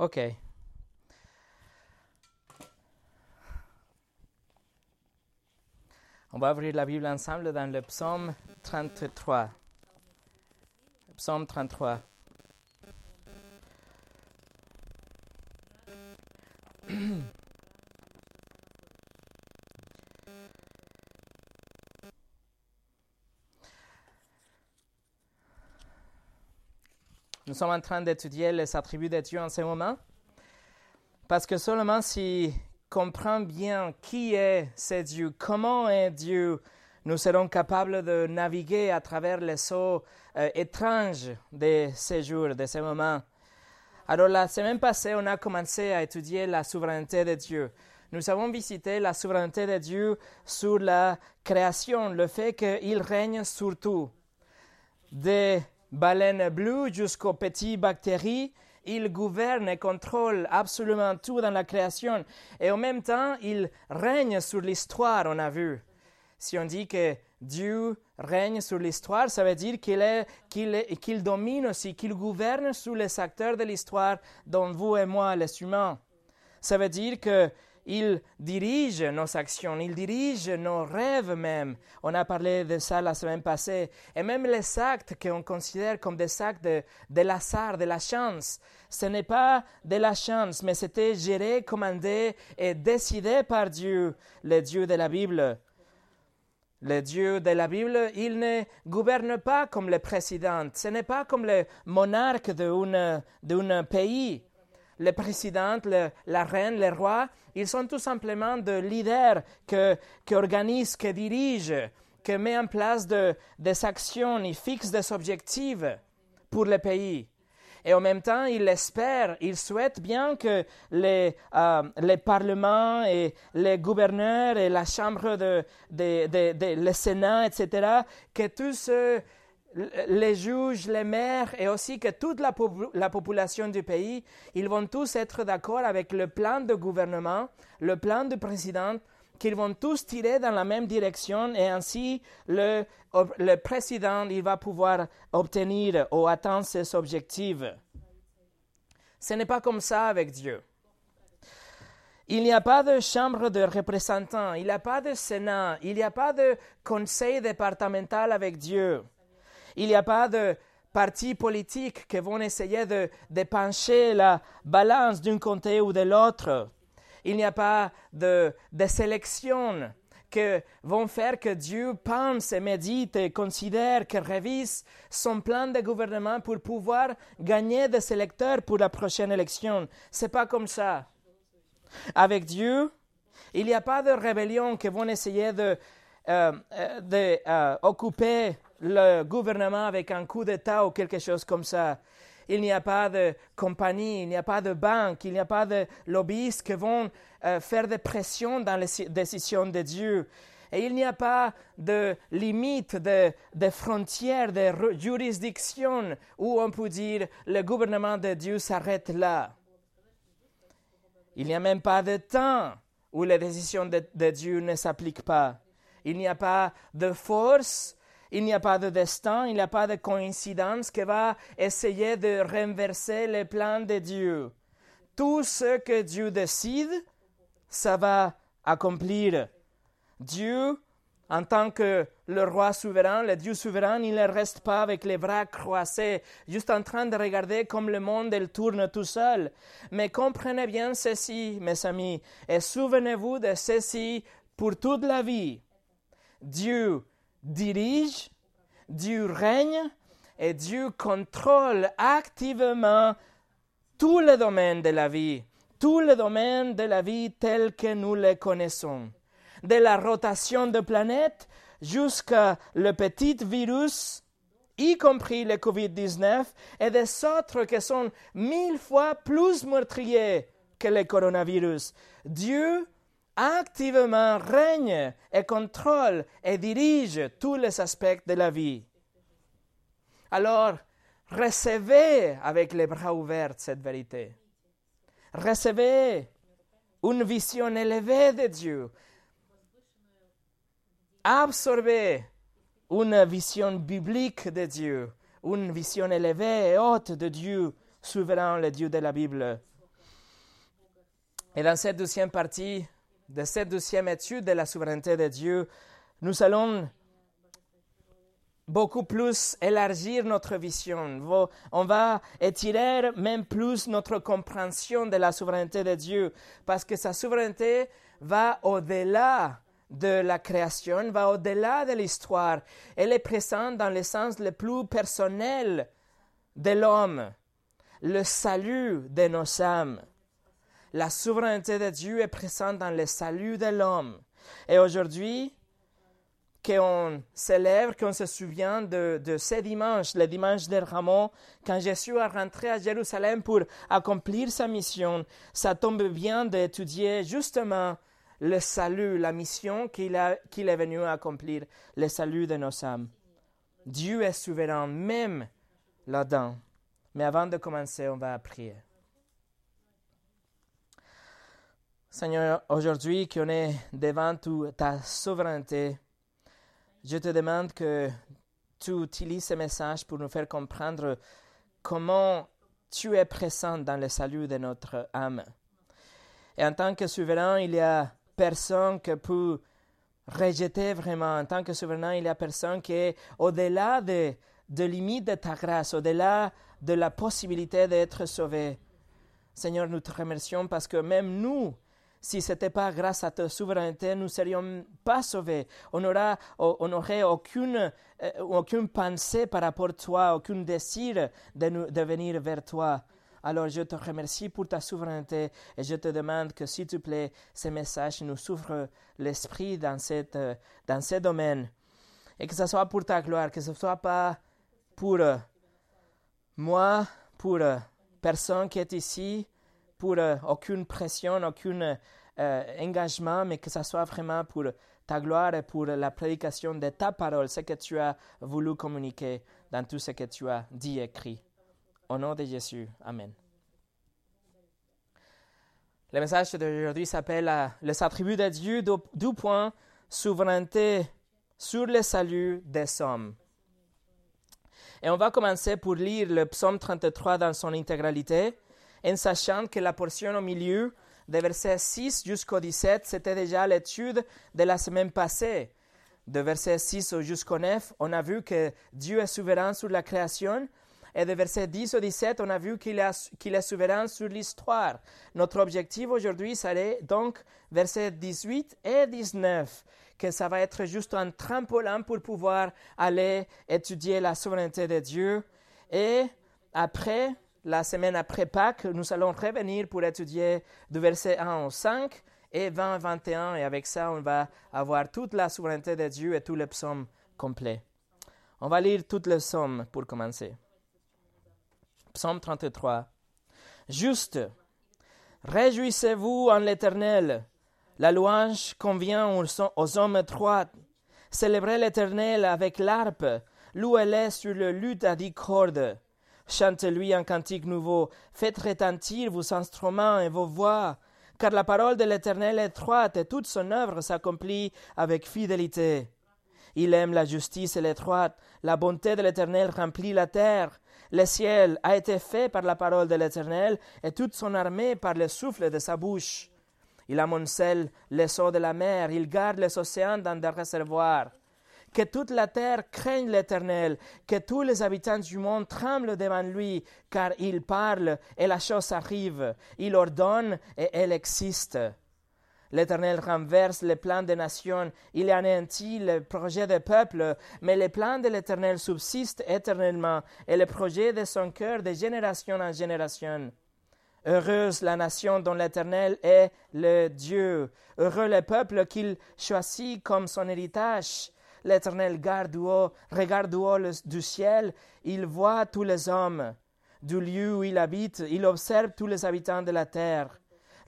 OK. On va ouvrir la Bible ensemble dans le psaume 33. Psaume 33. Nous sommes en train d'étudier les attributs de Dieu en ce moment. Parce que seulement si comprend bien qui est ce Dieu, comment est Dieu, nous serons capables de naviguer à travers les eaux euh, étranges de ces jours, de ces moments. Alors la semaine passée, on a commencé à étudier la souveraineté de Dieu. Nous avons visité la souveraineté de Dieu sur la création, le fait qu'il règne sur tout. Des baleines bleues jusqu'aux petites bactéries, il gouverne et contrôle absolument tout dans la création. Et en même temps, il règne sur l'histoire, on a vu. Si on dit que Dieu règne sur l'histoire, ça veut dire qu'il qu'il domine aussi, qu'il gouverne sur les acteurs de l'histoire, dont vous et moi, les humains. Ça veut dire que il dirige nos actions, il dirige nos rêves même. On a parlé de ça la semaine passée. Et même les actes qu'on considère comme des actes de, de de la chance. Ce n'est pas de la chance, mais c'était géré, commandé et décidé par Dieu, le Dieu de la Bible. Le Dieu de la Bible, il ne gouverne pas comme le président. Ce n'est pas comme le monarque d'un pays le président, la reine, les rois, ils sont tout simplement des leaders que, qui organisent, qui dirigent, qui mettent en place des actions, ils fixent des objectifs pour le pays. Et en même temps, ils espèrent, ils souhaitent bien que les, euh, les parlements et les gouverneurs et la chambre de, de, de, le Sénat, etc., que tous ceux les juges, les maires et aussi que toute la, population du pays, ils vont tous être d'accord avec le plan de gouvernement, le plan du président, qu'ils vont tous tirer dans la même direction et ainsi le, le président il va pouvoir obtenir ou atteindre ses objectifs. Ce n'est pas comme ça avec Dieu. Il n'y a pas de chambre de représentants, il n'y a pas de Sénat, il n'y a pas de conseil départemental avec Dieu. Il n'y a pas de partis politiques qui vont essayer de, pencher la balance d'un côté ou de l'autre. Il n'y a pas de, de sélection qui vont faire que Dieu pense et médite et considère, que révise son plan de gouvernement pour pouvoir gagner des électeurs pour la prochaine élection. C'est pas comme ça. Avec Dieu, il n'y a pas de rébellion qui vont essayer de, euh, euh, euh, occuper le gouvernement avec un coup d'État ou quelque chose comme ça. Il n'y a pas de compagnie, il n'y a pas de banque, il n'y a pas de lobbyistes qui vont euh, faire des pressions dans les décisions de Dieu. Et il n'y a pas de limite, de, de frontières, de juridiction où on peut dire le gouvernement de Dieu s'arrête là. Il n'y a même pas de temps où les décisions de Dieu ne s'appliquent pas. Il n'y a pas de force il n'y a pas de destin, il n'y a pas de coïncidence qui va essayer de renverser les plans de Dieu. Tout ce que Dieu décide, ça va accomplir. Dieu, en tant que le roi souverain, le Dieu souverain, il ne reste pas avec les bras croisés, juste en train de regarder comme le monde il tourne tout seul. Mais comprenez bien ceci, mes amis, et souvenez-vous de ceci pour toute la vie. Dieu dirige, Dieu règne et Dieu contrôle activement tous les domaines de la vie, tous les domaines de la vie tels que nous les connaissons. De la rotation de planètes jusqu'à le petit virus, y compris le Covid-19, et des autres qui sont mille fois plus meurtriers que le coronavirus. Dieu activement règne et contrôle et dirige tous les aspects de la vie. Alors, recevez avec les bras ouverts cette vérité. Recevez une vision élevée de Dieu. Absorbez une vision biblique de Dieu, une vision élevée et haute de Dieu, souverain, le Dieu de la Bible. Et dans cette deuxième partie de cette deuxième étude de la souveraineté de Dieu, nous allons beaucoup plus élargir notre vision. On va étirer même plus notre compréhension de la souveraineté de Dieu, parce que sa souveraineté va au-delà de la création, va au-delà de l'histoire. Elle est présente dans le sens le plus personnel de l'homme, le salut de nos âmes. La souveraineté de Dieu est présente dans le salut de l'homme. Et aujourd'hui, qu'on célèbre, qu'on se souvient de, de ce dimanche, le dimanche de Ramon, quand Jésus est rentré à Jérusalem pour accomplir sa mission, ça tombe bien d'étudier justement le salut, la mission qu'il est venu accomplir, le salut de nos âmes. Dieu est souverain même là-dedans. Mais avant de commencer, on va prier. Seigneur, aujourd'hui qu'on est devant ta souveraineté, je te demande que tu utilises ce message pour nous faire comprendre comment tu es présent dans le salut de notre âme. Et en tant que souverain, il y a personne qui peut rejeter vraiment. En tant que souverain, il y a personne qui est au-delà des de limites de ta grâce, au-delà de la possibilité d'être sauvé. Seigneur, nous te remercions parce que même nous, si ce n'était pas grâce à ta souveraineté, nous ne serions pas sauvés. On n'aurait aucune, euh, aucune pensée par rapport à toi, aucun désir de, venir vers toi. Alors je te remercie pour ta souveraineté et je te demande que, s'il te plaît, ces messages nous souffrent l'esprit dans, cette, euh, dans ce domaine. Et que ce soit pour ta gloire, que ce soit pas pour euh, moi, pour personne qui est ici, pour euh, aucune pression, aucun euh, engagement, mais que ce soit vraiment pour ta gloire et pour la prédication de ta parole, ce que tu as voulu communiquer dans tout ce que tu as dit et écrit. Au nom de Jésus. Amen. Le message d'aujourd'hui s'appelle euh, Les attributs de Dieu, du point souveraineté sur le salut des hommes. Et on va commencer pour lire le psaume 33 dans son intégralité en sachant que la portion au milieu, des versets 6 jusqu'au 17, c'était déjà l'étude de la semaine passée. De versets 6 jusqu'au 9, on a vu que Dieu est souverain sur la création. Et de versets 10 au 17, on a vu qu'il est, souverain sur l'histoire. Notre objectif aujourd'hui serait donc versets 18 et 19, que ça va être juste un trampolin pour pouvoir aller étudier la souveraineté de Dieu. Et après, la semaine après Pâques, nous allons revenir pour étudier du verset 1 au 5 et 20 21. Et avec ça, on va avoir toute la souveraineté de Dieu et tout le psaume complet. On va lire tout le psaume pour commencer. Psaume 33. Juste, réjouissez-vous en l'Éternel. La louange convient aux hommes droits. Célébrez l'Éternel avec l'harpe. Louez-le sur le luth à dix cordes Chantez-lui un cantique nouveau, faites retentir vos instruments et vos voix, car la parole de l'Éternel est droite et toute son œuvre s'accomplit avec fidélité. Il aime la justice et l'étroite, la bonté de l'Éternel remplit la terre. Le ciel a été fait par la parole de l'Éternel et toute son armée par le souffle de sa bouche. Il amoncelle les eaux de la mer, il garde les océans dans des réservoirs. Que toute la terre craigne l'Éternel, que tous les habitants du monde tremblent devant lui, car il parle et la chose arrive, il ordonne et elle existe. L'Éternel renverse les plans des nations, il anéantit le projet des peuples, mais les plans de l'Éternel subsistent éternellement, et le projet de son cœur de génération en génération. Heureuse la nation dont l'Éternel est le Dieu, heureux le peuple qu'il choisit comme son héritage. L'Éternel garde haut, regarde haut du ciel, il voit tous les hommes. Du lieu où il habite, il observe tous les habitants de la terre.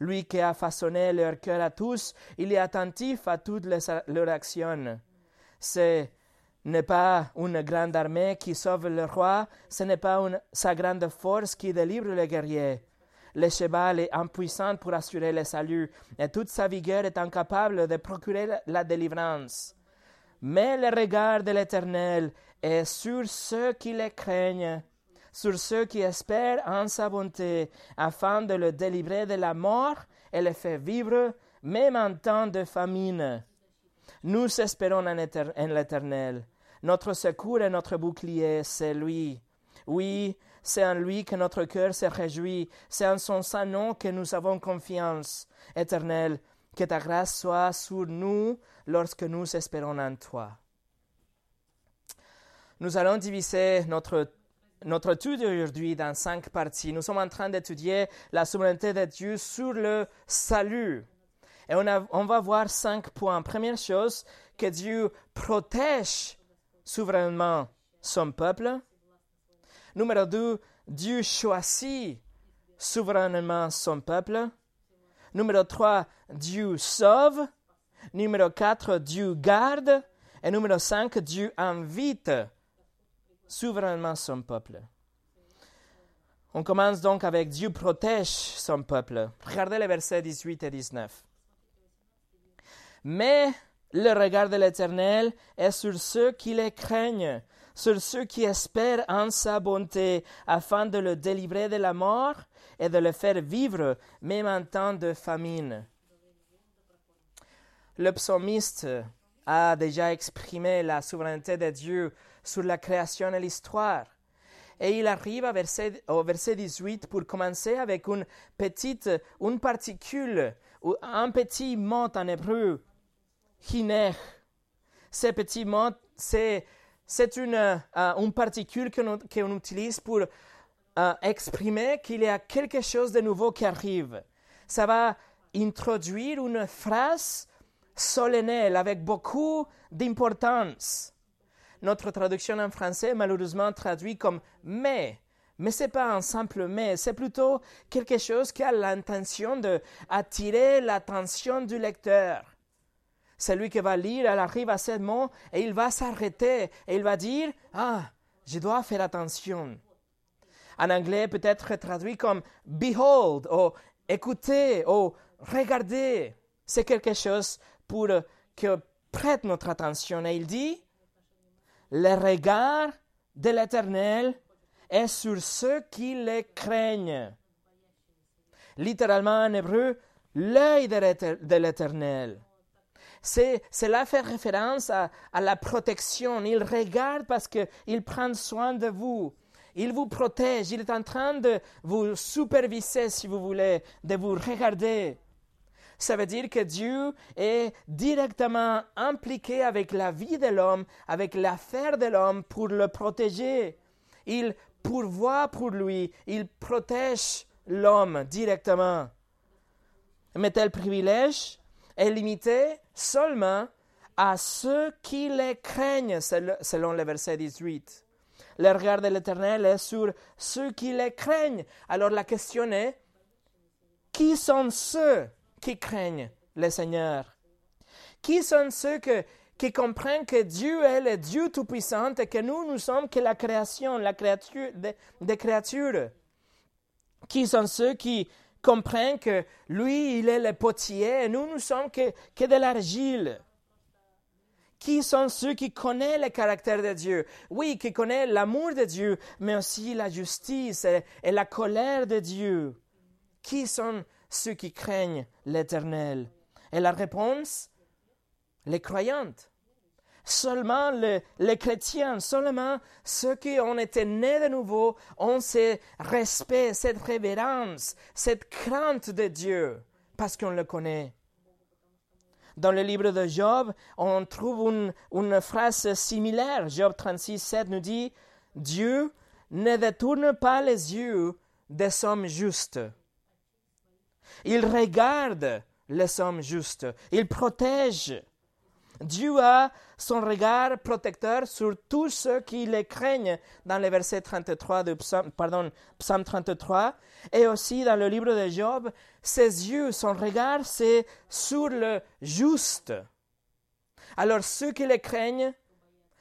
Lui qui a façonné leur cœur à tous, il est attentif à toutes leurs actions. Ce n'est pas une grande armée qui sauve le roi, ce n'est pas sa grande force qui délivre les guerriers. Le cheval est impuissant pour assurer le salut, et toute sa vigueur est incapable de procurer la délivrance. Mais le regard de l'Éternel est sur ceux qui le craignent, sur ceux qui espèrent en sa bonté, afin de le délivrer de la mort et le faire vivre, même en temps de famine. Nous espérons en l'Éternel. Notre secours et notre bouclier, c'est lui. Oui, c'est en lui que notre cœur se réjouit, c'est en son saint nom que nous avons confiance. Éternel, que ta grâce soit sur nous lorsque nous espérons en toi. Nous allons diviser notre, notre étude d'aujourd'hui dans cinq parties. Nous sommes en train d'étudier la souveraineté de Dieu sur le salut. Et on, on va voir cinq points. Première chose, que Dieu protège souverainement son peuple. Numéro deux, Dieu choisit souverainement son peuple. Numéro trois, Dieu sauve. Numéro quatre, Dieu garde. Et numéro cinq, Dieu invite souverainement son peuple. On commence donc avec Dieu protège son peuple. Regardez les versets 18 et 19. Mais le regard de l'Éternel est sur ceux qui les craignent, sur ceux qui espèrent en sa bonté, afin de le délivrer de la mort et de le faire vivre, même en temps de famine. Le psalmiste a déjà exprimé la souveraineté de Dieu sur la création et l'histoire. Et il arrive verset, au verset 18 pour commencer avec une petite, une particule, ou un petit mot en hébreu, hiner. Ce petit mot, c'est, c'est une, euh, particule qu'on utilise pour euh, exprimer qu'il y a quelque chose de nouveau qui arrive. Ça va introduire une phrase solennelle avec beaucoup d'importance notre traduction en français malheureusement traduit comme mais. Mais ce n'est pas un simple mais, c'est plutôt quelque chose qui a l'intention d'attirer l'attention du lecteur. Celui qui va lire, elle arrive à ce mot et il va s'arrêter et il va dire Ah, je dois faire attention. En anglais, peut-être traduit comme behold, ou écoutez, ou regardez. C'est quelque chose pour que prête notre attention. Et il dit le regard de l'Éternel est sur ceux qui le craignent. Littéralement en hébreu, l'œil de l'Éternel. Cela fait référence à, à, la protection. Il regarde parce qu'il prend soin de vous. Il vous protège. Il est en train de vous superviser, si vous voulez, de vous regarder. Ça veut dire que Dieu est directement impliqué avec la vie de l'homme, avec l'affaire de l'homme pour le protéger. Il pourvoit pour lui, il protège l'homme directement. Mais tel privilège est limité seulement à ceux qui les craignent, selon le verset 18. Le regard de l'Éternel est sur ceux qui les craignent. Alors la question est, qui sont ceux qui craignent le Seigneur? Qui sont ceux qui comprennent que Dieu est le Dieu Tout-Puissant et que nous, nous sommes que la création, la créature des créatures? Qui sont ceux qui comprennent que lui, il est le potier et nous, nous sommes que, que de l'argile? Qui sont ceux qui connaissent le caractère de Dieu? Oui, qui connaissent l'amour de Dieu, mais aussi la justice et, et la colère de Dieu. Qui sont ceux qui craignent l'Éternel? Et la réponse, les croyantes. Seulement les, chrétiens, seulement ceux qui ont été nés de nouveau ont ce respect, cette révérence, cette crainte de Dieu, parce qu'on le connaît. Dans le livre de Job, on trouve une, une phrase similaire. Job 36, 7 nous dit Dieu ne détourne pas les yeux des hommes justes il regarde les hommes justes. Il protège. Dieu a son regard protecteur sur tous ceux qui le craignent dans le verset 33 de psaume, pardon, psaume 33 et aussi dans le livre de Job. Ses yeux, son regard, c'est sur le juste. Alors ceux qui le craignent,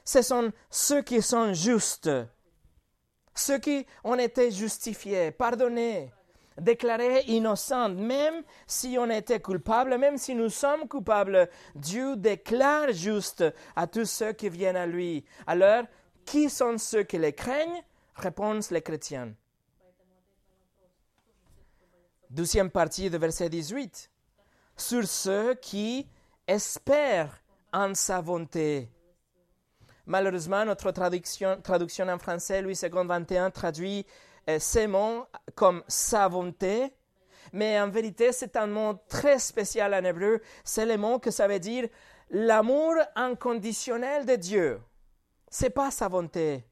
ce sont ceux qui sont justes, ceux qui ont été justifiés, pardonnés, déclaré innocent, même si on était coupable, même si nous sommes coupables, Dieu déclare juste à tous ceux qui viennent à lui. Alors, qui sont ceux qui les craignent? Répondent les chrétiens Deuxième partie de verset 18. Sur ceux qui espèrent en sa bonté. Malheureusement, notre traduction, traduction en français, Louis II 21, traduit euh, ces mots comme sa bonté, mais en vérité, c'est un mot très spécial en hébreu. C'est le mot que ça veut dire l'amour inconditionnel de Dieu. C'est pas sa bonté.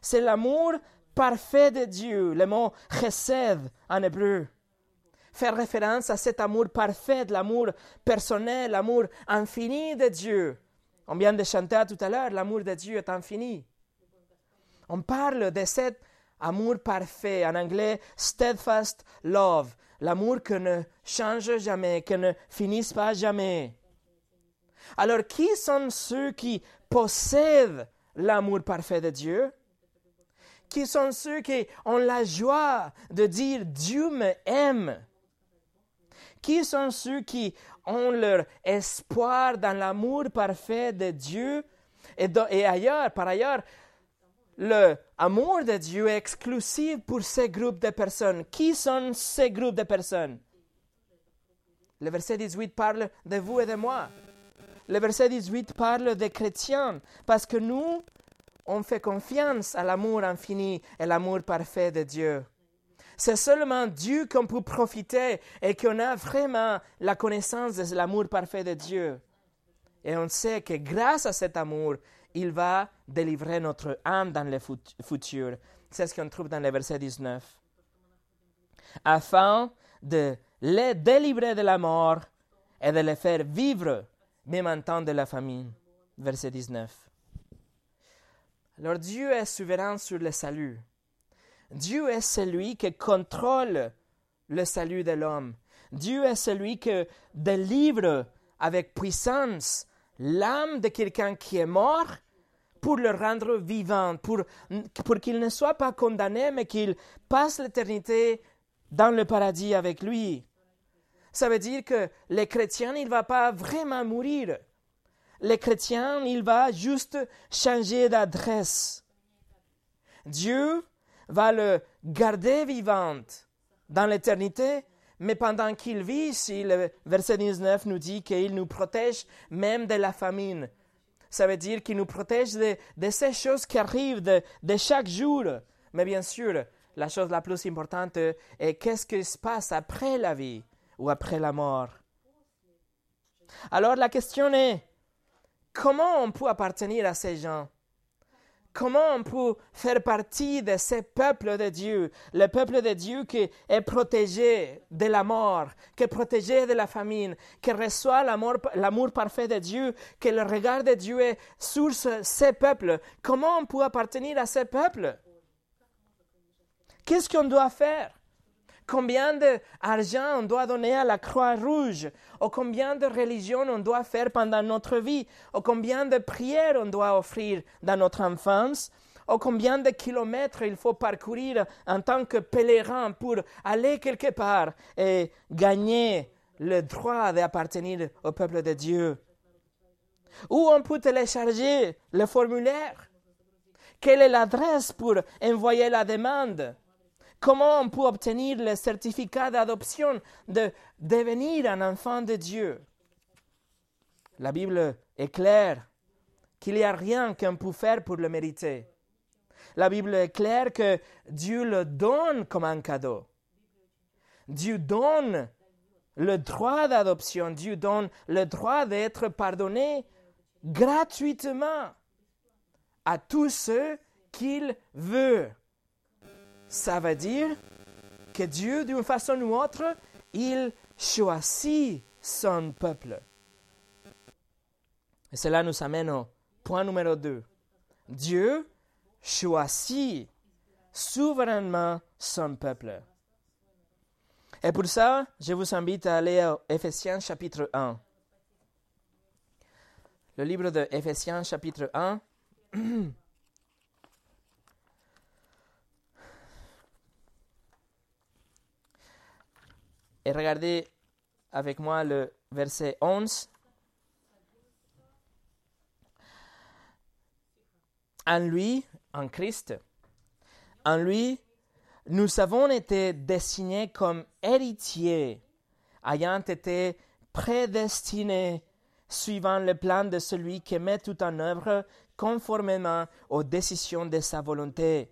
C'est l'amour parfait de Dieu. Le mot chesed en hébreu fait référence à cet amour parfait, l'amour personnel, l'amour infini de Dieu. On vient de chanter tout à l'heure, l'amour de Dieu est infini. On parle de cet amour parfait, en anglais, steadfast love, l'amour qui ne change jamais, qui ne finit pas jamais. Alors, qui sont ceux qui possèdent l'amour parfait de Dieu? Qui sont ceux qui ont la joie de dire Dieu me aime? Qui sont ceux qui ont leur espoir dans l'amour parfait de Dieu? Et, et ailleurs, par ailleurs, l'amour de Dieu est exclusif pour ces groupes de personnes. Qui sont ces groupes de personnes? Le verset 18 parle de vous et de moi. Le verset 18 parle des chrétiens parce que nous, on fait confiance à l'amour infini et l'amour parfait de Dieu. C'est seulement Dieu qu'on peut profiter et qu'on a vraiment la connaissance de l'amour parfait de Dieu. Et on sait que grâce à cet amour, il va délivrer notre âme dans le futur. C'est ce qu'on trouve dans le verset 19. Afin de les délivrer de la mort et de les faire vivre, même en temps de la famine. Verset 19. Alors Dieu est souverain sur le salut. Dieu est celui qui contrôle le salut de l'homme. Dieu est celui qui délivre avec puissance l'âme de quelqu'un qui est mort pour le rendre vivant, pour, pour qu'il ne soit pas condamné, mais qu'il passe l'éternité dans le paradis avec lui. Ça veut dire que les chrétiens, il ne va pas vraiment mourir. Les chrétiens, il va juste changer d'adresse. Dieu va le garder vivante dans l'éternité, mais pendant qu'il vit ici, le verset 19 nous dit qu'il nous protège même de la famine. Ça veut dire qu'il nous protège de, ces choses qui arrivent de, de chaque jour. Mais bien sûr, la chose la plus importante est qu'est-ce qui se passe après la vie ou après la mort. Alors la question est, comment on peut appartenir à ces gens? Comment on peut faire partie de ce peuple de Dieu, le peuple de Dieu qui est protégé de la mort, qui est protégé de la famine, qui reçoit l'amour parfait de Dieu, que le regard de Dieu est sur ce, peuple. Comment on peut appartenir à ce peuple? Qu'est-ce qu'on doit faire? Combien d'argent on doit donner à la Croix-Rouge, ou combien de religions on doit faire pendant notre vie, ou combien de prières on doit offrir dans notre enfance, ou combien de kilomètres il faut parcourir en tant que pèlerin pour aller quelque part et gagner le droit d'appartenir au peuple de Dieu? Où on peut télécharger le formulaire? Quelle est l'adresse pour envoyer la demande? Comment on peut obtenir le certificat d'adoption de devenir un enfant de Dieu? La Bible est claire qu'il n'y a rien qu'on peut faire pour le mériter. La Bible est claire que Dieu le donne comme un cadeau. Dieu donne le droit d'adoption, Dieu donne le droit d'être pardonné gratuitement à tous ceux qu'il veut. Ça veut dire que Dieu, d'une façon ou autre, il choisit son peuple. Et cela nous amène au point numéro 2. Dieu choisit souverainement son peuple. Et pour ça, je vous invite à aller à Ephésiens chapitre 1. Le livre de Ephésiens chapitre 1. Et regardez avec moi le verset 11. En lui, en Christ, En lui, nous avons été destinés comme héritiers, ayant été prédestinés suivant le plan de celui qui met tout en œuvre conformément aux décisions de sa volonté.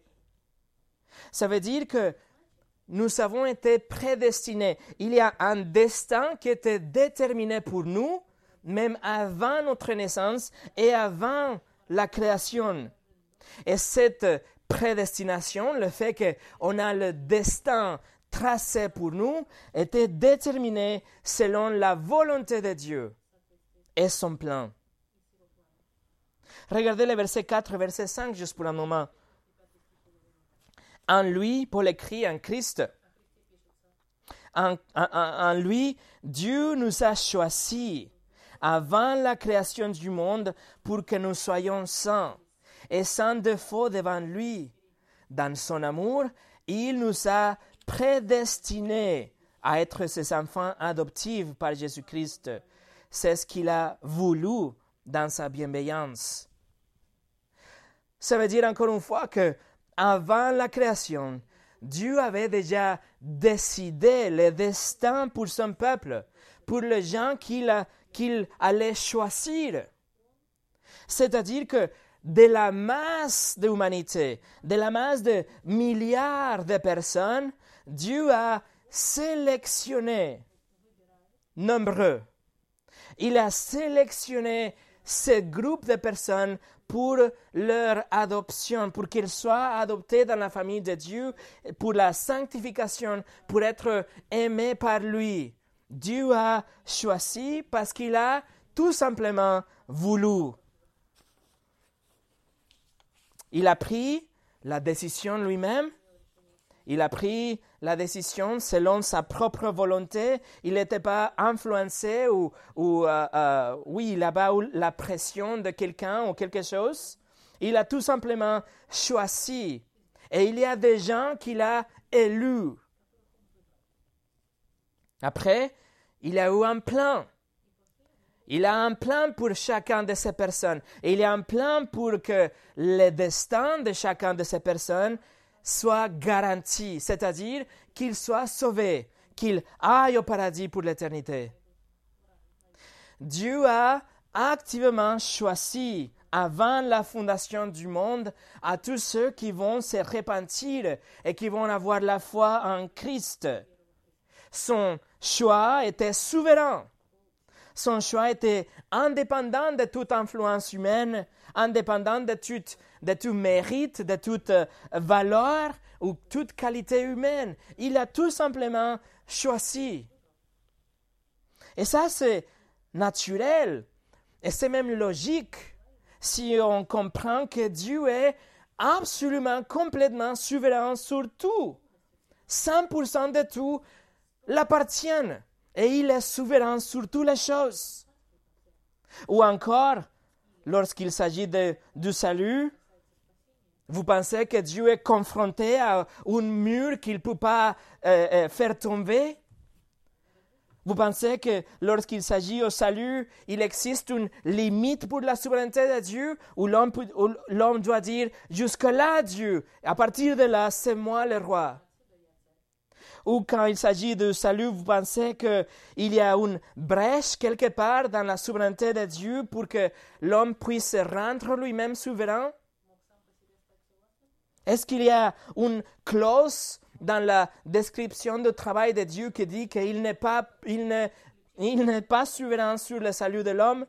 Ça veut dire que nous avons été prédestinés. Il y a un destin qui était déterminé pour nous, même avant notre naissance et avant la création. Et cette prédestination, le fait qu'on a le destin tracé pour nous, était déterminé selon la volonté de Dieu et son plan. Regardez le verset 4 verset 5 juste pour un moment. En lui, Paul écrit en Christ, en, en, lui, Dieu nous a choisis avant la création du monde pour que nous soyons saints et sans défaut devant lui. Dans son amour, il nous a prédestinés à être ses enfants adoptifs par Jésus-Christ. C'est ce qu'il a voulu dans sa bienveillance. Ça veut dire encore une fois que avant la création, Dieu avait déjà décidé le destin pour son peuple, pour les gens qu'il allait choisir. C'est-à-dire que de la masse de de la masse de milliards de personnes, Dieu a sélectionné nombreux. Il a sélectionné ce groupe de personnes pour leur adoption, pour qu'ils soient adoptés dans la famille de Dieu, pour la sanctification, pour être aimés par lui. Dieu a choisi parce qu'il a tout simplement voulu. Il a pris la décision lui-même. Il a pris la décision selon sa propre volonté. Il n'était pas influencé ou, euh, euh, oui, eu la pression de quelqu'un ou quelque chose. Il a tout simplement choisi. Et il y a des gens qu'il a élus. Après, il a eu un plan. Il a un plan pour chacun de ces personnes. Il a un plan pour que le destin de chacun de ces personnes soit garanti, c'est-à-dire qu'il soit sauvé, qu'il aille au paradis pour l'éternité. Dieu a activement choisi avant la fondation du monde à tous ceux qui vont se repentir et qui vont avoir la foi en Christ. Son choix était souverain. Son choix était indépendant de toute influence humaine, indépendant de tout, de tout mérite, de toute euh, valeur ou toute qualité humaine. Il a tout simplement choisi. Et ça, c'est naturel. Et c'est même logique si on comprend que Dieu est absolument, complètement souverain sur tout. 100% de tout l'appartiennent et il est souverain sur toutes les choses. Ou encore, lorsqu'il s'agit du salut, vous pensez que Dieu est confronté à un mur qu'il ne peut pas euh, euh, faire tomber? Vous pensez que lorsqu'il s'agit au salut, il existe une limite pour la souveraineté de Dieu? Où l'homme doit dire jusque-là Dieu, à partir de là, c'est moi le roi ou quand il s'agit de salut, vous pensez qu'il y a une brèche quelque part dans la souveraineté de Dieu pour que l'homme puisse se rendre lui-même souverain? Est-ce qu'il y a une clause dans la description du travail de Dieu qui dit qu'il n'est pas souverain sur le salut de l'homme?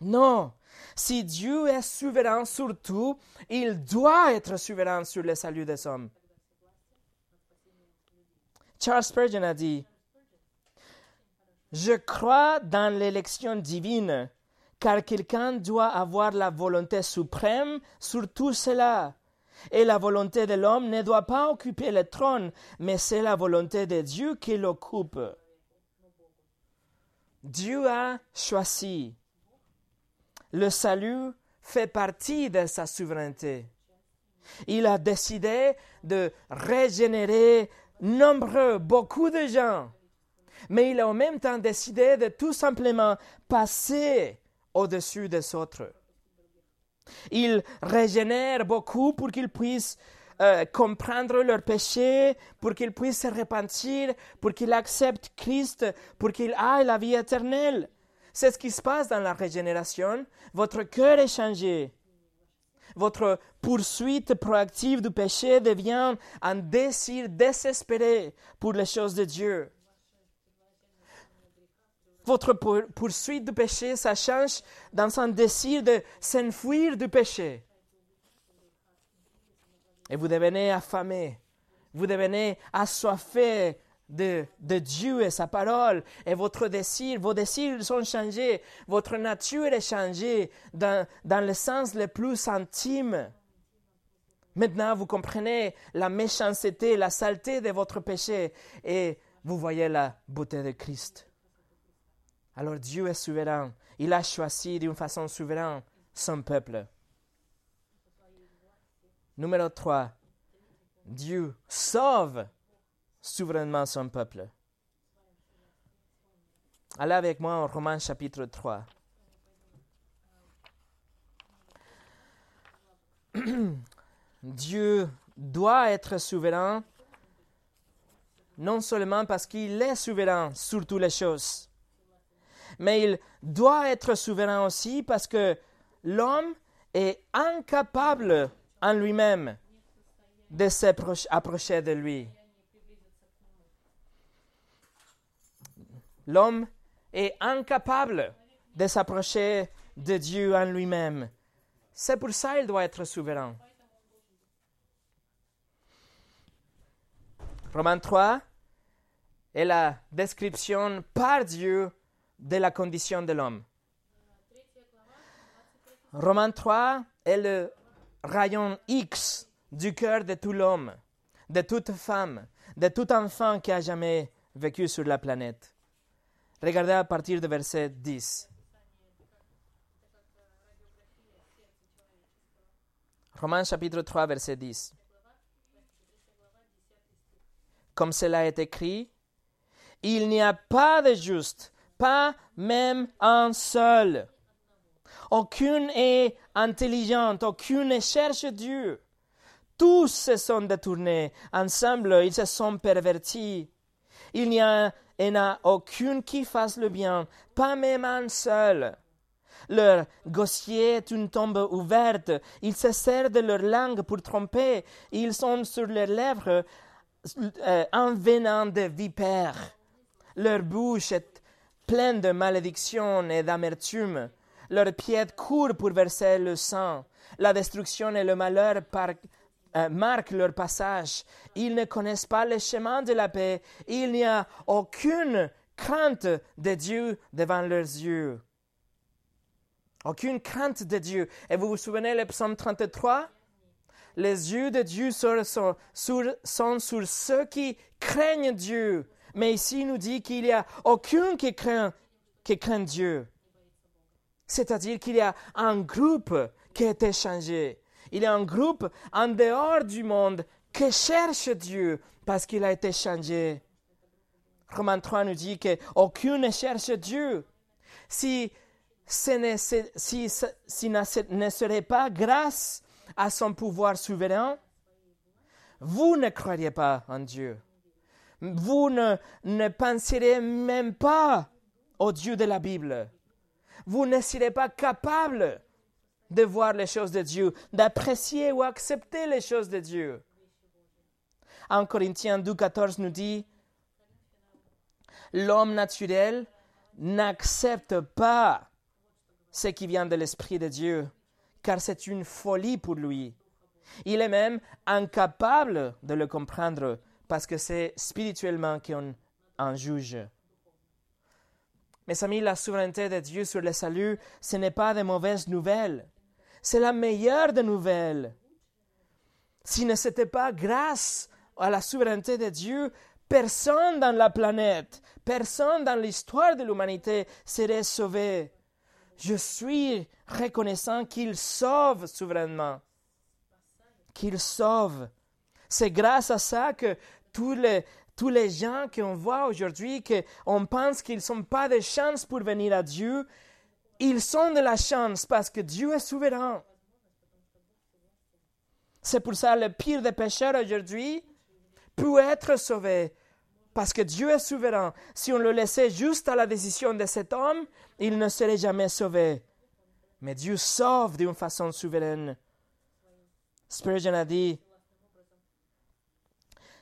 Non. Si Dieu est souverain sur tout, il doit être souverain sur le salut des hommes. Charles Spurgeon a dit, Je crois dans l'élection divine, car quelqu'un doit avoir la volonté suprême sur tout cela. Et la volonté de l'homme ne doit pas occuper le trône, mais c'est la volonté de Dieu qui l'occupe. Dieu a choisi. Le salut fait partie de sa souveraineté. Il a décidé de régénérer nombreux, beaucoup de gens. Mais il a en même temps décidé de tout simplement passer au-dessus des autres. Il régénère beaucoup pour qu'ils puissent euh, comprendre leurs péchés, pour qu'ils puissent se repentir, pour qu'ils acceptent Christ, pour qu'ils aient la vie éternelle. C'est ce qui se passe dans la régénération. Votre cœur est changé. Votre poursuite proactive du péché devient un désir désespéré pour les choses de Dieu. Votre poursuite du péché, ça change dans un désir de s'enfuir du péché. Et vous devenez affamé. Vous devenez assoiffé de, de, Dieu et sa parole. Et votre désir, vos désirs sont changés. Votre nature est changée dans, dans le sens le plus intime. Maintenant, vous comprenez la méchanceté, la saleté de votre péché et vous voyez la beauté de Christ. Alors Dieu est souverain. Il a choisi d'une façon souveraine son peuple. Numéro 3. Dieu sauve souverainement son peuple. Allez avec moi en Romains chapitre 3. Dieu doit être souverain, non seulement parce qu'il est souverain sur toutes les choses, mais il doit être souverain aussi parce que l'homme est incapable en lui-même de s'approcher de lui. L'homme est incapable de s'approcher de Dieu en lui-même. C'est pour ça qu'il doit être souverain. Romains 3 est la description par Dieu de la condition de l'homme. Romains 3 est le rayon X du cœur de tout l'homme, de toute femme, de tout enfant qui a jamais vécu sur la planète. Regardez à partir du verset 10. Romains chapitre 3, verset 10. Comme cela est écrit, il n'y a pas de juste, pas même un seul. Aucune est intelligente, aucune ne cherche Dieu. Tous se sont détournés, ensemble ils se sont pervertis. Il n'y a, en a aucune qui fasse le bien, pas même un seul. Leur gossier est une tombe ouverte, ils se servent de leur langue pour tromper, ils sont sur leurs lèvres euh, un venin de vipères. Leur bouche est pleine de malédictions et d'amertume. Leurs pieds courent pour verser le sang. La destruction et le malheur euh, marquent leur passage. Ils ne connaissent pas le chemin de la paix. Il n'y a aucune crainte de Dieu devant leurs yeux. Aucune crainte de Dieu. Et vous vous souvenez le psaume 33 Les yeux de Dieu sont, sur ceux qui craignent Dieu. Mais ici, il nous dit qu'il n'y a aucun qui craint, qui craint Dieu. C'est-à-dire qu'il y a un groupe qui a été changé. Il a un groupe en dehors du monde qui cherche Dieu parce qu'il a été changé. Romains 3 nous dit qu'aucun ne cherche Dieu. Si ce ne, si, si ne serait pas grâce à son pouvoir souverain, vous ne croiriez pas en Dieu. Vous ne, ne penserez même pas au Dieu de la Bible vous ne serez pas capable de voir les choses de Dieu, d'apprécier ou accepter les choses de Dieu. En Corinthiens 12, nous dit, l'homme naturel n'accepte pas ce qui vient de l'Esprit de Dieu, car c'est une folie pour lui. Il est même incapable de le comprendre, parce que c'est spirituellement qu'on en juge. Mes amis, la souveraineté de Dieu sur le salut, ce n'est pas de mauvaises nouvelles. C'est la meilleure des nouvelles. Si ne c'était pas grâce à la souveraineté de Dieu, personne dans la planète, personne dans l'histoire de l'humanité serait sauvé. Je suis reconnaissant qu'il sauve souverainement. Qu'il sauve. C'est grâce à ça que tous les, tous les gens qu'on voit aujourd'hui, qu'on pense qu'ils ne sont pas de chance pour venir à Dieu, ils sont de la chance parce que Dieu est souverain. C'est pour ça le pire des pécheurs aujourd'hui peut être sauvé. Parce que Dieu est souverain. Si on le laissait juste à la décision de cet homme, il ne serait jamais sauvé. Mais Dieu sauve d'une façon souveraine. Spurgeon a dit,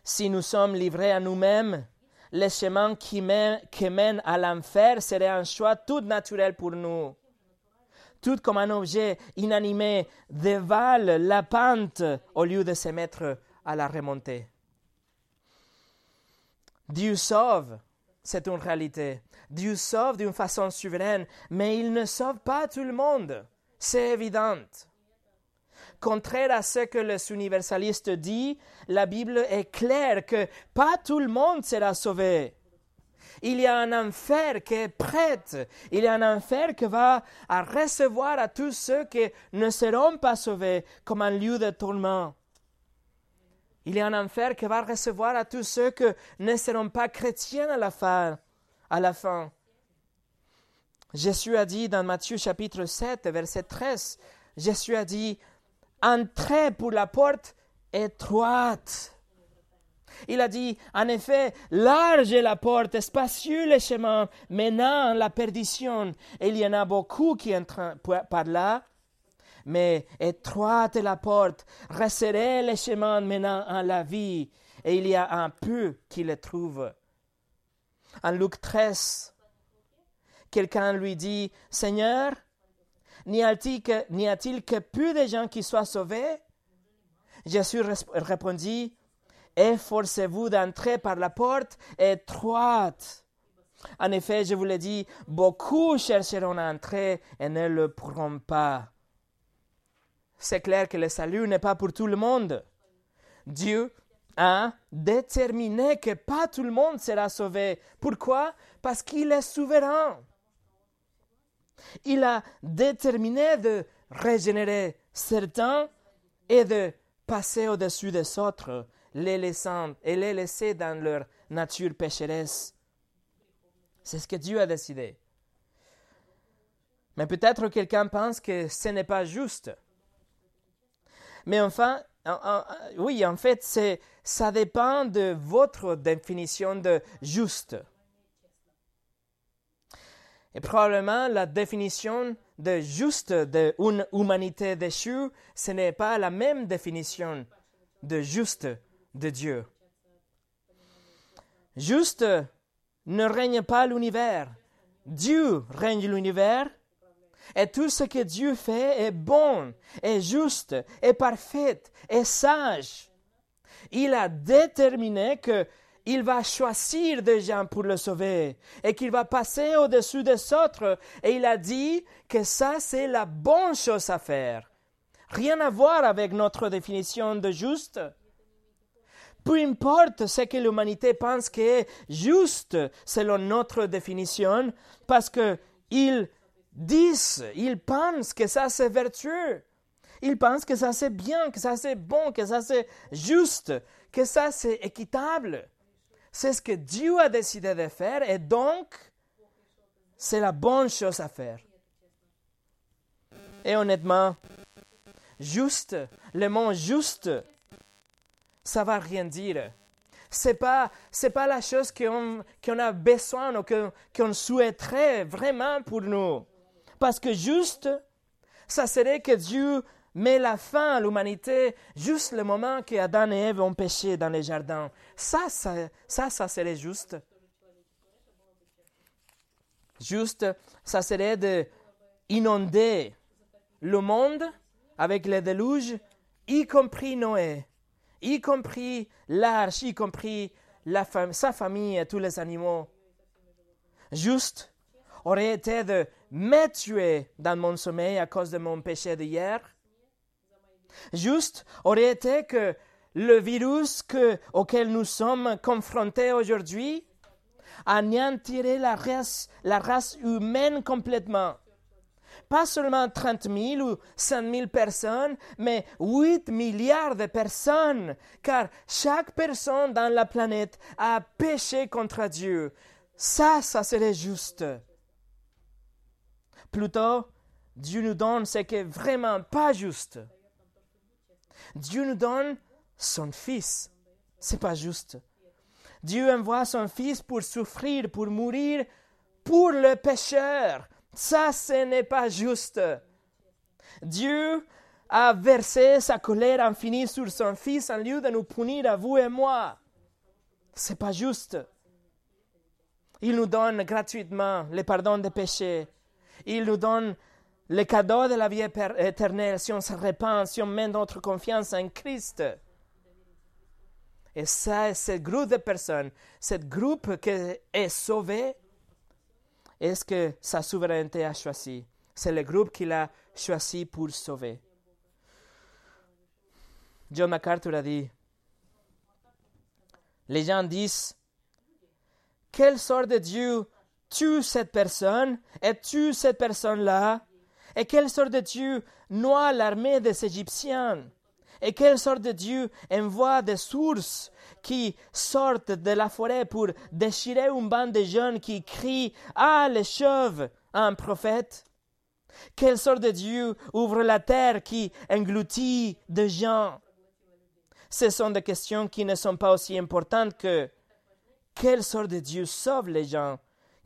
si nous sommes livrés à nous-mêmes, le chemin qui mène, à l'enfer serait un choix tout naturel pour nous. Tout comme un objet inanimé dévale la pente au lieu de se mettre à la remontée. Dieu sauve, c'est une réalité. Dieu sauve d'une façon souveraine, mais il ne sauve pas tout le monde. C'est évident. Contraire à ce que les universalistes disent, la Bible est claire que pas tout le monde sera sauvé. Il y a un enfer qui est prêt. Il y a un enfer qui va à recevoir à tous ceux qui ne seront pas sauvés comme un lieu de tourment. Il y a un enfer qui va recevoir à tous ceux qui ne seront pas chrétiens à la fin. À la fin. Jésus a dit dans Matthieu chapitre 7, verset 13, Jésus a dit, entrez pour la porte étroite. Il a dit, en effet, large est la porte, spacieux le chemin menant à la perdition. Il y en a beaucoup qui entrent par là. Mais étroite est la porte, resserrez le chemin menant à la vie. Et il y a un peu qui le trouve. En Luc 13, quelqu'un lui dit, Seigneur, n'y a-t-il que, peu de gens qui soient sauvés? Jésus répondit, Efforcez-vous d'entrer par la porte étroite. En effet, je vous l'ai dit, beaucoup chercheront à entrer et ne le pourront pas. C'est clair que le salut n'est pas pour tout le monde. Dieu a déterminé que pas tout le monde sera sauvé. Pourquoi? Parce qu'il est souverain. Il a déterminé de régénérer certains et de passer au-dessus des autres, les laissant et les laisser dans leur nature pécheresse. C'est ce que Dieu a décidé. Mais peut-être quelqu'un pense que ce n'est pas juste. Mais enfin, oui, en fait, ça dépend de votre définition de juste. Et probablement la définition de juste d'une humanité déchue, ce n'est pas la même définition de juste de Dieu. Juste ne règne pas l'univers. Dieu règne l'univers. Et tout ce que Dieu fait est bon, est juste, est parfait, est sage. Il a déterminé que il va choisir des gens pour le sauver et qu'il va passer au-dessus des autres. Et il a dit que ça, c'est la bonne chose à faire. Rien à voir avec notre définition de juste. Peu importe ce que l'humanité pense qui est juste selon notre définition, parce que ils disent, ils pensent que ça c'est vertueux. Ils pensent que ça c'est bien, que ça c'est bon, que ça c'est juste, que ça c'est équitable. C'est ce que Dieu a décidé de faire et donc c'est la bonne chose à faire. Et honnêtement, juste, le mot juste, ça va rien dire. C'est pas, c'est pas la chose qu'on, qu'on a besoin ou qu'on souhaiterait vraiment pour nous. Parce que juste, ça serait que Dieu met la fin à l'humanité juste le moment que Adam et Ève ont péché dans les jardins. Ça, ça, ça, ça serait juste. Juste, ça serait de inonder le monde avec le déluge, y compris Noé, y compris l'arche, y compris sa famille et tous les animaux. Juste aurait été de me tuer dans mon sommeil à cause de mon péché d'hier Juste aurait été que le virus auquel nous sommes confrontés aujourd'hui anéantirait la race, la race humaine complètement. Pas seulement 30 000 ou 5 000 personnes, mais 8 milliards de personnes, car chaque personne dans la planète a péché contre Dieu. Ça, ça serait juste. Plutôt, Dieu nous donne ce qui est vraiment pas juste Dieu nous donne son Fils. C'est pas juste. Dieu envoie son Fils pour souffrir, pour mourir pour le pécheur. Ça, ce n'est pas juste. Dieu a versé sa colère infinie sur son Fils en lieu de nous punir à vous et moi. C'est pas juste. Il nous donne gratuitement le pardon des péchés. Il nous donne le cadeau de la vie éternelle si on se répand, si on met notre confiance en Christ. Et ça, ce groupe de personnes, ce groupe qui est sauvé, est-ce que sa souveraineté a choisi? C'est le groupe qu'il a choisi pour sauver. John MacArthur a dit, les gens disent, quelle sorte de Dieu tue cette personne? Et tue cette personne-là? Et quelle sorte de Dieu noie l'armée des Égyptiens? Et quelle sorte de Dieu envoie des sources qui sortent de la forêt pour déchirer une bande de jeunes qui crient Ah, les chauves! un prophète? Quelle sorte de Dieu ouvre la terre qui engloutit des gens? Ce sont des questions qui ne sont pas aussi importantes que quelle sorte de Dieu sauve les gens?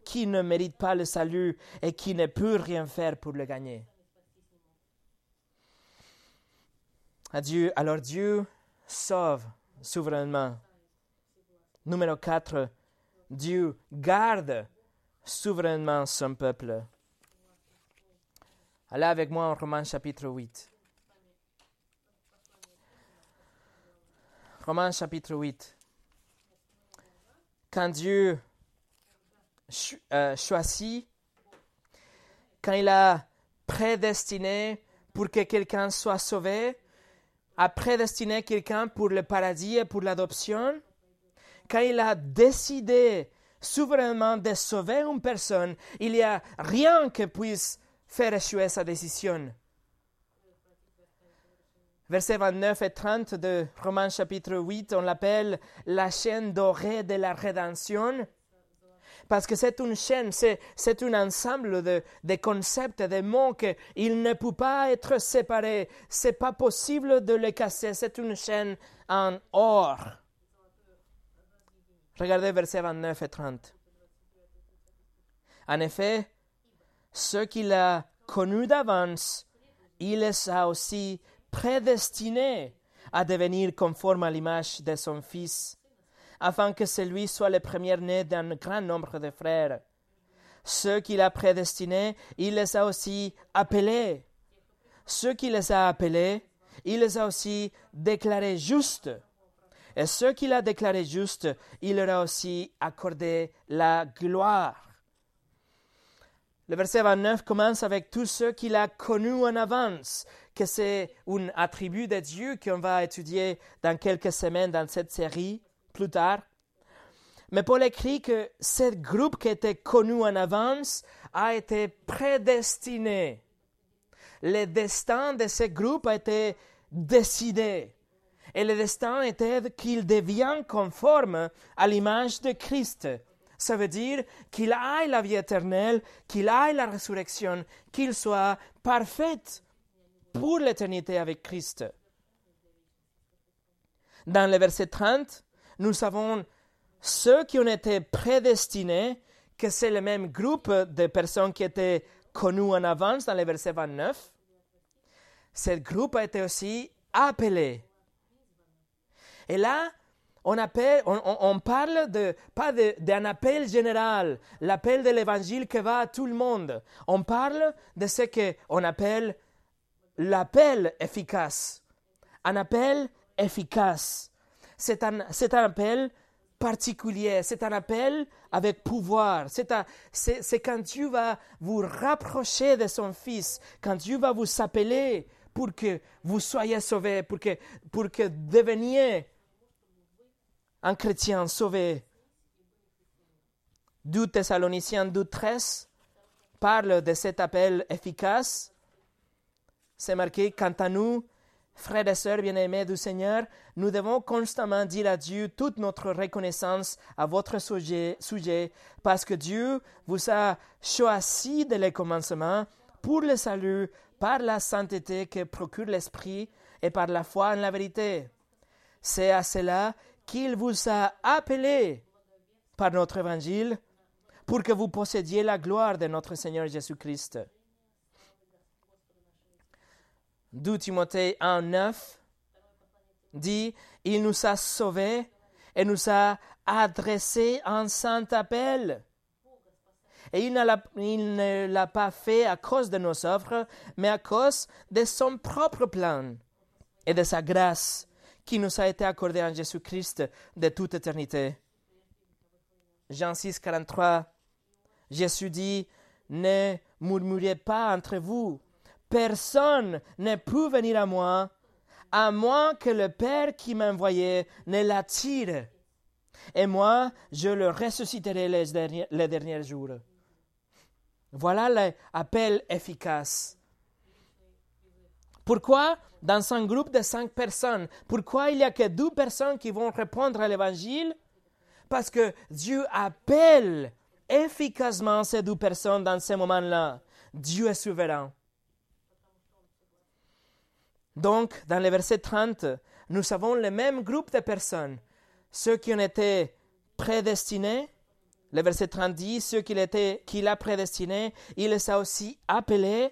Qui ne méritent pas le salut et qui ne peuvent rien faire pour le gagner Adieu. Alors Dieu sauve souverainement. Numéro 4. Dieu garde souverainement son peuple. Allez avec moi en Romains chapitre 8. Romains chapitre 8 quand Dieu euh, choisit, quand il a prédestiné pour que quelqu'un soit sauvé, a prédestiné quelqu'un pour le paradis et pour l'adoption, quand il a décidé souverainement de sauver une personne, il n'y a rien qui puisse faire échouer sa décision. Versets 29 et 30 de Romains chapitre 8, on l'appelle la chaîne dorée de la rédemption. Parce que c'est une chaîne, c'est, un ensemble de, de concepts, de mots qu'il ne peut pas être séparé. C'est pas possible de les casser. C'est une chaîne en or. Regardez versets 29 et 30. En effet, ce qu'il a connu d'avance, il les a aussi prédestiné à devenir conforme à l'image de son Fils, afin que celui soit le premier-né d'un grand nombre de frères. Ceux qu'il a prédestinés, il les a aussi appelés. Ceux qu'il les a appelés, il les a aussi déclarés justes. Et ceux qu'il a déclarés justes, il leur a aussi accordé la gloire. Le verset 29 commence avec tous ceux qu'il a connus en avance, que c'est un attribut de Dieu qu'on va étudier dans quelques semaines dans cette série plus tard. Mais Paul écrit que ce groupe qui était connu en avance a été prédestiné. Le destin de ce groupe a été décidé. Et le destin était qu'il devienne conforme à l'image de Christ. Ça veut dire qu'il aille la vie éternelle, qu'il aille la résurrection, qu'il soit parfait pour l'éternité avec Christ. Dans le verset 30, nous savons ceux qui ont été prédestinés, que c'est le même groupe de personnes qui étaient connues en avance dans le verset 29. Ce groupe a été aussi appelé. Et là, on, appelle, on, parle de, pas d'un appel général, l'appel de l'évangile qui va à tout le monde. On parle de ce qu'on appelle l'appel efficace. Un appel efficace. C'est un, un, appel particulier, c'est un appel avec pouvoir. C'est quand Dieu va vous rapprocher de son Fils, quand Dieu va vous appeler pour que vous soyez sauvés, pour que, pour que deveniez un chrétien sauvé. 2 Thessaloniciens 2.13 parle de cet appel efficace c'est marqué, quant à nous, frères et sœurs bien-aimés du Seigneur, nous devons constamment dire à Dieu toute notre reconnaissance à votre sujet, parce que Dieu vous a choisi dès le commencement pour le salut par la sainteté que procure l'Esprit et par la foi en la vérité. C'est à cela qu'il vous a appelé par notre évangile pour que vous possédiez la gloire de notre Seigneur Jésus-Christ. 2 Timothée 1, 9 dit, Il nous a sauvés et nous a adressé un saint appel. Et il ne l'a pas fait à cause de nos œuvres, mais à cause de son propre plan et de sa grâce qui nous a été accordée en Jésus-Christ de toute éternité. Jean 6, 43, Jésus dit, Ne murmurez pas entre vous, personne ne peut venir à moi, à moins que le Père qui m'a envoyé ne l'attire. Et moi, je le ressusciterai les derniers, jours. Voilà l'appel efficace. Pourquoi dans un groupe de cinq personnes, pourquoi il n'y a que deux personnes qui vont répondre à l'évangile? Parce que Dieu appelle efficacement ces deux personnes dans ces moments-là. Dieu est souverain. Donc, dans le verset 30, nous avons le même groupe de personnes. Ceux qui ont été prédestinés, le verset 30 dit, ceux qu'il, a prédestinés, il les a aussi appelés.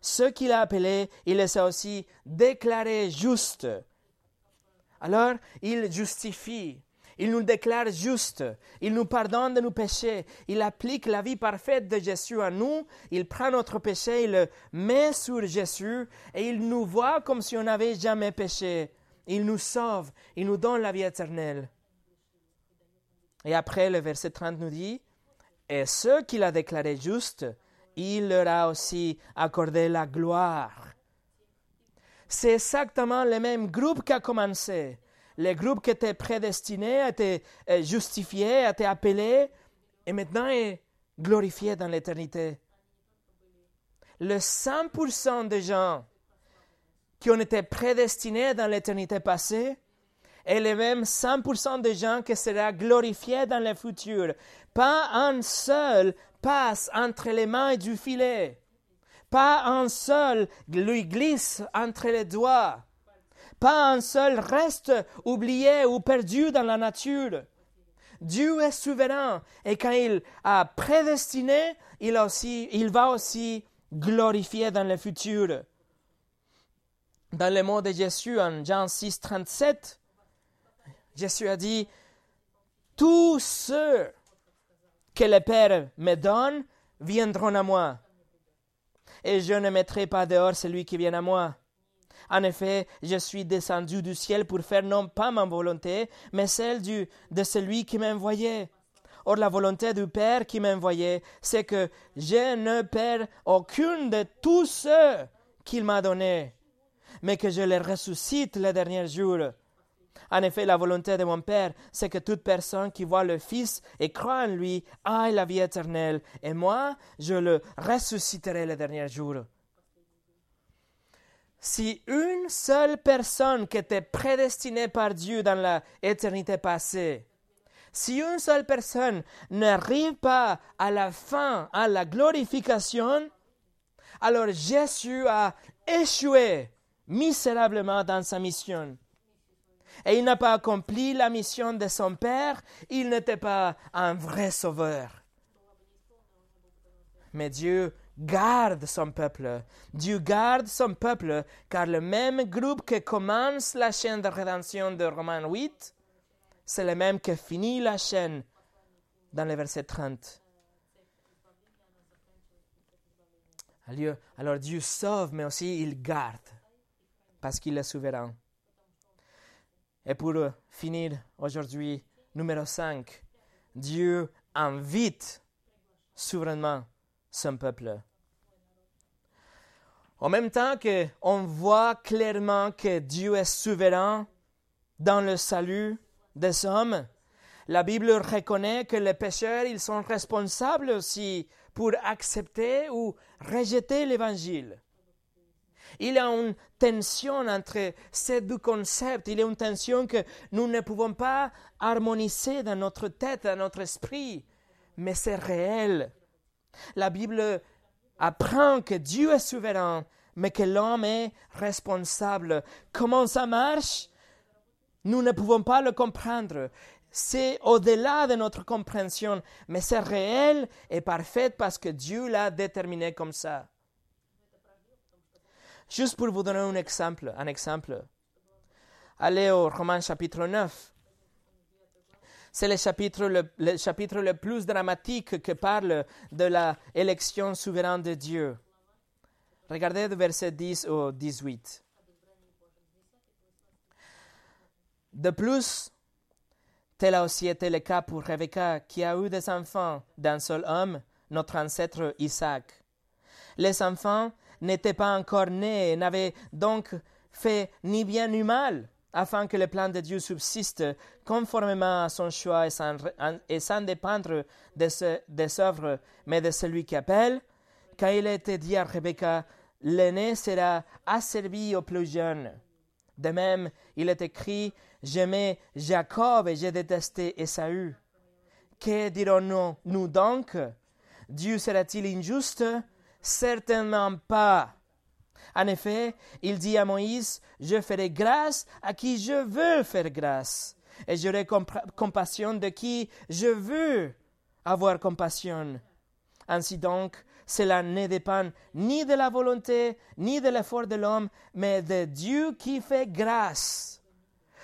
Ceux qu'il a appelés, il les a aussi déclarés justes. Alors, il justifie, il nous déclare justes, il nous pardonne de nos péchés, il applique la vie parfaite de Jésus à nous, il prend notre péché, il le met sur Jésus et il nous voit comme si on n'avait jamais péché. Il nous sauve, il nous donne la vie éternelle. Et après, le verset 30 nous dit, Et ceux qu'il a déclarés justes, il leur a aussi accordé la gloire. C'est exactement le même groupe qui a commencé. Le groupe qui était prédestiné, a été euh, justifié, a été appelé, et maintenant est glorifié dans l'éternité. Le 100% des gens qui ont été prédestinés dans l'éternité passée et les mêmes 100% des gens qui seront glorifiés dans le futur. Pas un seul passe entre les mains du filet. Pas un seul lui glisse entre les doigts. Pas un seul reste oublié ou perdu dans la nature. Dieu est souverain et quand il a prédestiné, il, aussi, il va aussi glorifier dans le futur. Dans les mots de Jésus en Jean 6, 37, Jésus a dit, tous ceux que le Père me donne viendront à moi, et je ne mettrai pas dehors celui qui vient à moi. En effet, je suis descendu du ciel pour faire non pas ma volonté, mais celle de celui qui m'a envoyé. Or, la volonté du Père qui m'a envoyé, c'est que je ne perds aucune de tous ceux qu'il m'a donnés, mais que je les ressuscite le dernier jour. En effet, la volonté de mon Père, c'est que toute personne qui voit le Fils et croit en lui aille la vie éternelle, et moi, je le ressusciterai le dernier jour. Si une seule personne qui était prédestinée par Dieu dans l'éternité passée, si une seule personne n'arrive pas à la fin, à la glorification, alors Jésus a échoué misérablement dans sa mission et il n'a pas accompli la mission de son Père, il n'était pas un vrai sauveur. Mais Dieu garde son peuple. Dieu garde son peuple, car le même groupe qui commence la chaîne de rédemption de Romains 8, c'est le même qui finit la chaîne dans le verset 30. Alors Dieu sauve, mais aussi il garde, parce qu'il est souverain. Et pour finir aujourd'hui, numéro 5, Dieu invite souverainement son peuple. En même temps qu'on voit clairement que Dieu est souverain dans le salut des hommes, la Bible reconnaît que les pécheurs, ils sont responsables aussi pour accepter ou rejeter l'Évangile. Il y a une tension entre ces deux concepts. Il y a une tension que nous ne pouvons pas harmoniser dans notre tête, dans notre esprit. Mais c'est réel. La Bible apprend que Dieu est souverain, mais que l'homme est responsable. Comment ça marche? Nous ne pouvons pas le comprendre. C'est au-delà de notre compréhension, mais c'est réel et parfait parce que Dieu l'a déterminé comme ça. Juste pour vous donner un exemple, un exemple. Allez au Romains chapitre 9. C'est le chapitre le, chapitre le plus dramatique que parle de la élection souveraine de Dieu. Regardez le verset 10 au 18. De plus, tel a aussi été le cas pour Rebecca, qui a eu des enfants d'un seul homme, notre ancêtre Isaac. Les enfants n'était pas encore né et n'avait donc fait ni bien ni mal, afin que le plan de Dieu subsiste conformément à son choix et sans, dépendre des œuvres, mais de celui qui appelle. Quand il a été dit à Rebecca, l'aîné sera asservi au plus jeune. De même, il est écrit, j'aimais Jacob et j'ai détesté Esaü. Que dirons-nous donc? Dieu sera-t-il injuste? Certainement pas. En effet, il dit à Moïse, je ferai grâce à qui je veux faire grâce, et j'aurai compassion de qui je veux avoir compassion. Ainsi donc, cela ne dépend ni de la volonté, ni de l'effort de l'homme, mais de Dieu qui fait grâce.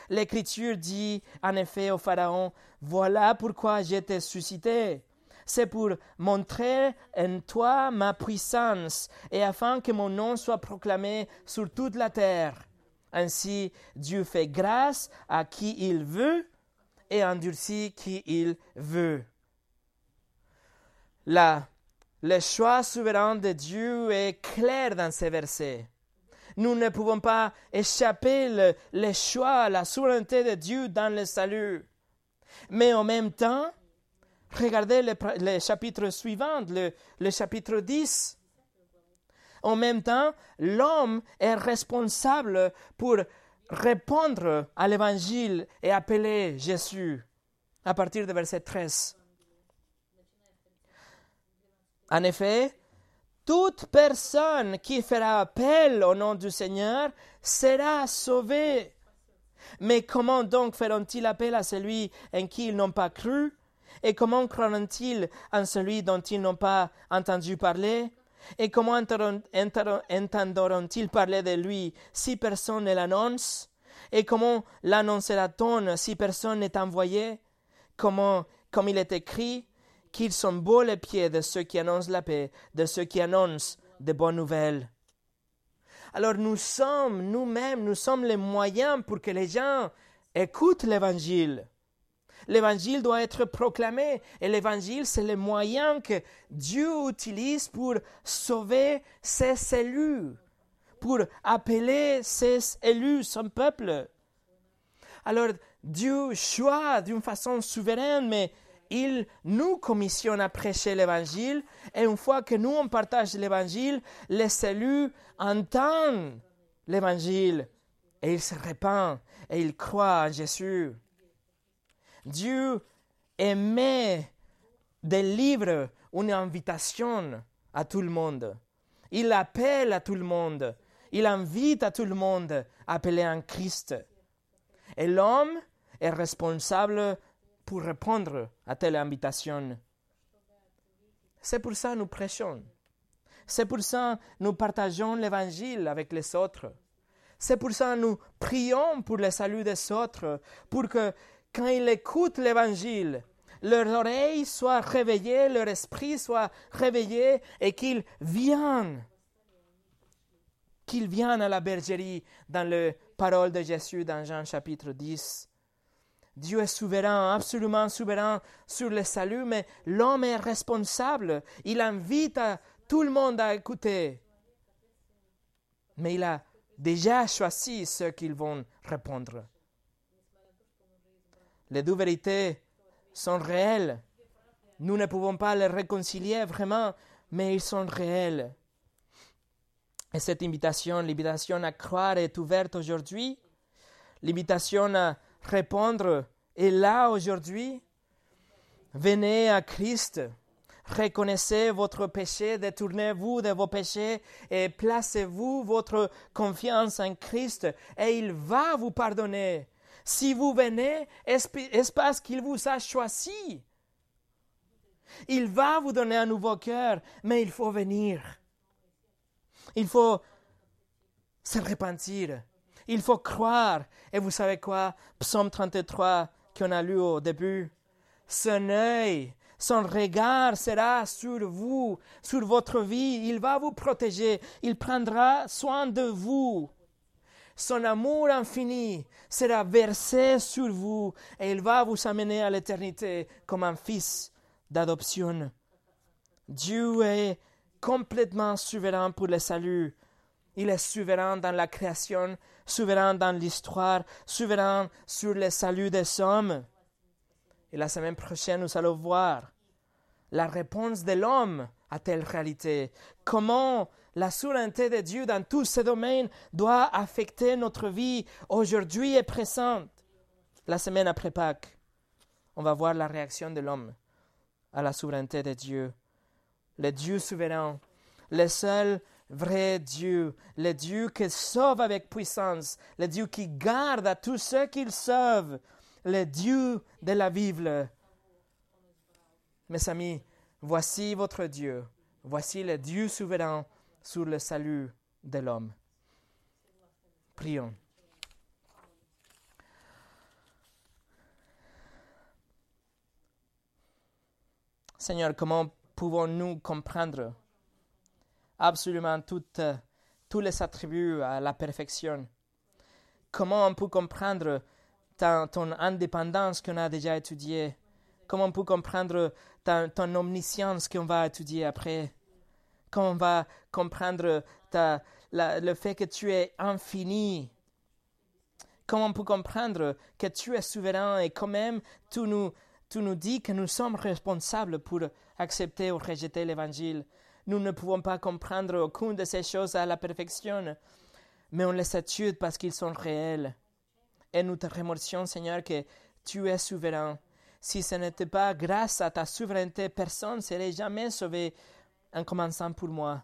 L'Écriture dit en effet au Pharaon, Voilà pourquoi j'ai été suscité c'est pour montrer en toi ma puissance et afin que mon nom soit proclamé sur toute la terre. Ainsi, Dieu fait grâce à qui il veut et endurcit qui il veut. Là, le choix souverain de Dieu est clair dans ces versets. Nous ne pouvons pas échapper le, le choix, la souveraineté de Dieu dans le salut. Mais en même temps, Regardez le, chapitre suivant, le, le chapitre 10. En même temps, l'homme est responsable pour répondre à l'évangile et appeler Jésus à partir du verset 13. En effet, toute personne qui fera appel au nom du Seigneur sera sauvée. Mais comment donc feront-ils appel à celui en qui ils n'ont pas cru? Et comment croiront-ils en celui dont ils n'ont pas entendu parler? Et comment entendront-ils parler de lui si personne ne l'annonce? Et comment l'annoncera-t-on si personne n'est envoyé? Comment, comme il est écrit, qu'ils sont beaux les pieds de ceux qui annoncent la paix, de ceux qui annoncent de bonnes nouvelles. Alors nous sommes, nous-mêmes, nous sommes les moyens pour que les gens écoutent l'Évangile l'évangile doit être proclamé. Et l'évangile, c'est le moyen que Dieu utilise pour sauver ses élus, pour appeler ses élus, son peuple. Alors, Dieu choisit d'une façon souveraine, mais il nous commissionne à prêcher l'évangile, et une fois que nous on partage l'évangile, les élus entendent l'évangile, et ils se répandent, et ils croient en Jésus. Dieu aimait des livres une invitation à tout le monde. Il appelle à tout le monde. Il invite à tout le monde à appeler en Christ. Et l'homme est responsable pour répondre à telle invitation. C'est pour ça que nous prêchons. C'est pour ça que nous partageons l'évangile avec les autres. C'est pour ça que nous prions pour le salut des autres, pour que quand ils écoutent l'évangile, leur oreille soit réveillée, leur esprit soit réveillé et qu'ils viennent, qu'ils viennent à la bergerie dans les paroles de Jésus dans Jean chapitre 10. Dieu est souverain, absolument souverain sur le salut, mais l'homme est responsable. Il invite tout le monde à écouter. Mais il a déjà choisi ceux qui vont répondre. Les deux vérités sont réelles. Nous ne pouvons pas les réconcilier vraiment, mais ils sont réels. Et cette invitation, l'invitation à croire est ouverte aujourd'hui. L'invitation à répondre est là aujourd'hui. Venez à Christ. reconnaissez votre péché, détournez-vous de vos péchés et placez-vous votre confiance en Christ et il va vous pardonner. Si vous venez, est-ce parce qu'il vous a choisi. Il va vous donner un nouveau cœur, mais il faut venir. Il faut se repentir. Il faut croire. Et vous savez quoi? Psaume 33 qu'on a lu au début. Son œil, son regard sera sur vous, sur votre vie. Il va vous protéger. Il prendra soin de vous. Son amour infini sera versé sur vous et il va vous amener à l'éternité comme un fils d'adoption. Dieu est complètement souverain pour le salut. Il est souverain dans la création, souverain dans l'histoire, souverain sur le salut des hommes. Et la semaine prochaine, nous allons voir la réponse de l'homme à telle réalité. Comment la souveraineté de Dieu dans tous ces domaines doit affecter notre vie aujourd'hui et présente. La semaine après Pâques, on va voir la réaction de l'homme à la souveraineté de Dieu. Le Dieu souverain, le seul vrai Dieu, le Dieu qui sauve avec puissance, le Dieu qui garde à tous ceux qu'il sauve, le Dieu de la Bible. Mes amis, voici votre Dieu, voici le Dieu souverain sur le salut de l'homme. Prions. Seigneur, comment pouvons-nous comprendre absolument tous les attributs à la perfection? Comment on peut comprendre ton indépendance qu'on a déjà étudiée? Comment on peut comprendre ton omniscience qu'on va étudier après? Comment on va comprendre ta, le fait que tu es infini Comment on peut comprendre que tu es souverain et quand même tu nous, nous dis que nous sommes responsables pour accepter ou rejeter l'Évangile. Nous ne pouvons pas comprendre aucune de ces choses à la perfection, mais on les étudie parce qu'ils sont réels. Et nous te remercions, Seigneur, que tu es souverain. Si ce n'était pas grâce à ta souveraineté, personne ne serait jamais sauvé en commençant pour moi.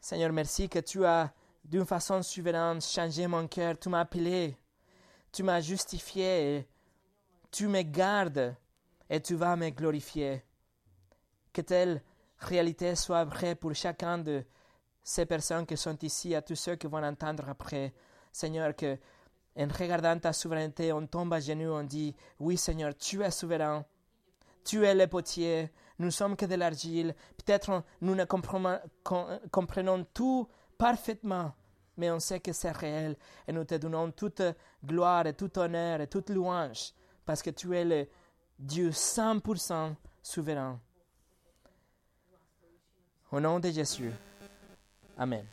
Seigneur, merci que tu as, d'une façon souveraine, changé mon cœur. Tu m'as appelé, tu m'as justifié tu me gardes et tu vas me glorifier. Que telle réalité soit vraie pour chacun de ces personnes qui sont ici, à tous ceux qui vont entendre après. Seigneur, que en regardant ta souveraineté, on tombe à genoux, on dit, oui Seigneur, tu es souverain, tu es le potier, nous sommes que de l'argile. Peut-être nous ne comprenons tout parfaitement, mais on sait que c'est réel et nous te donnons toute gloire et tout honneur et toute louange parce que tu es le Dieu 100% souverain. Au nom de Jésus. Amen.